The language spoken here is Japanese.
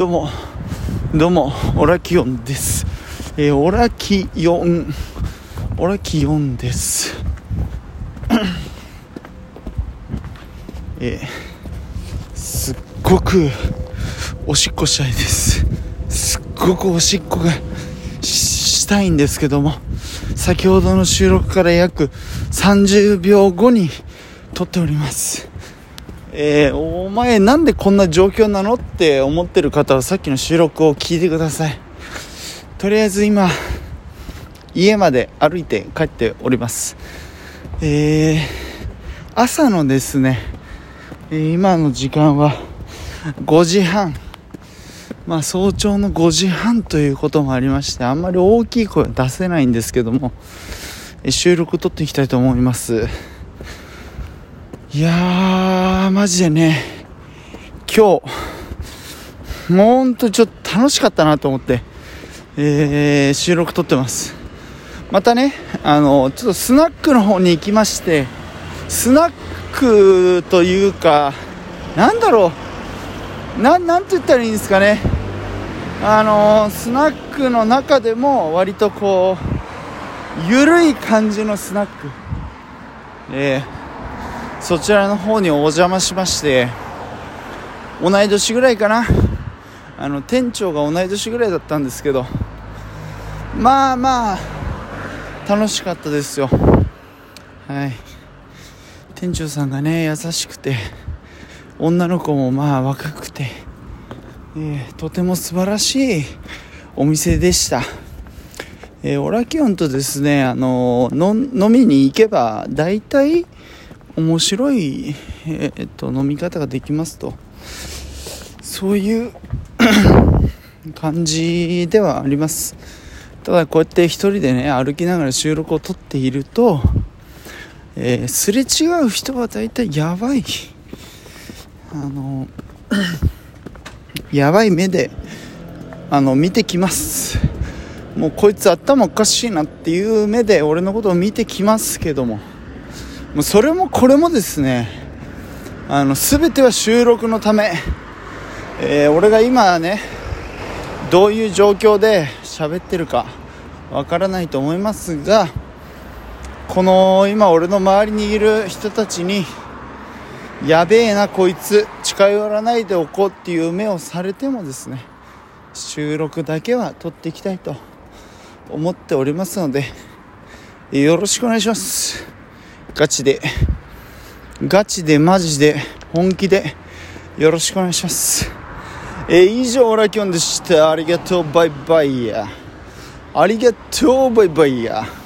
どうも、どうも、オラキオンです。えー、オラキオン、オラキオンです。えー、すっごくおしっこしたいです。すっごくおしっこがししたいんですけども、先ほどの収録から約30秒後に撮っております。えー、お前なんでこんな状況なのって思ってる方はさっきの収録を聞いてください。とりあえず今家まで歩いて帰っております。えー、朝のですね、今の時間は5時半。まあ早朝の5時半ということもありましてあんまり大きい声出せないんですけども収録撮っていきたいと思います。いやー、マジでね、今日、もうほんとちょっと楽しかったなと思って、えー、収録撮ってます。またね、あの、ちょっとスナックの方に行きまして、スナックというか、なんだろう、ななんて言ったらいいんですかね。あの、スナックの中でも割とこう、ゆるい感じのスナック。えーそちらの方にお邪魔しまして同い年ぐらいかな。あの店長が同い年ぐらいだったんですけどまあまあ楽しかったですよ。はい。店長さんがね優しくて女の子もまあ若くて、えーとても素晴らしいお店でした。えーオラキオンとですね、あのの飲みに行けば大体面白い、えーっと飲み方ができますと。そういう 感じではあります。ただこうやって一人でね歩きながら収録を撮っていると、えーすれ違う人は大体やばい。あの やばい目であの見てきます。もうこいつ頭おかしいなっていう目で俺のことを見てきますけども。もうそれもこれもですねあの全ては収録のため、えー俺が今ねどういう状況で喋ってるかわからないと思いますがこの今俺の周りにいる人たちにやべえなこいつ近寄らないでおこうっていう目をされてもですね収録だけは撮っていきたいと思っておりますのでよろしくお願いします。ガチで。ガチでマジで本気で。よろしくお願いします。えー以上オラキョンでした。ありがとうバイバイや。ありがとうバイバイや。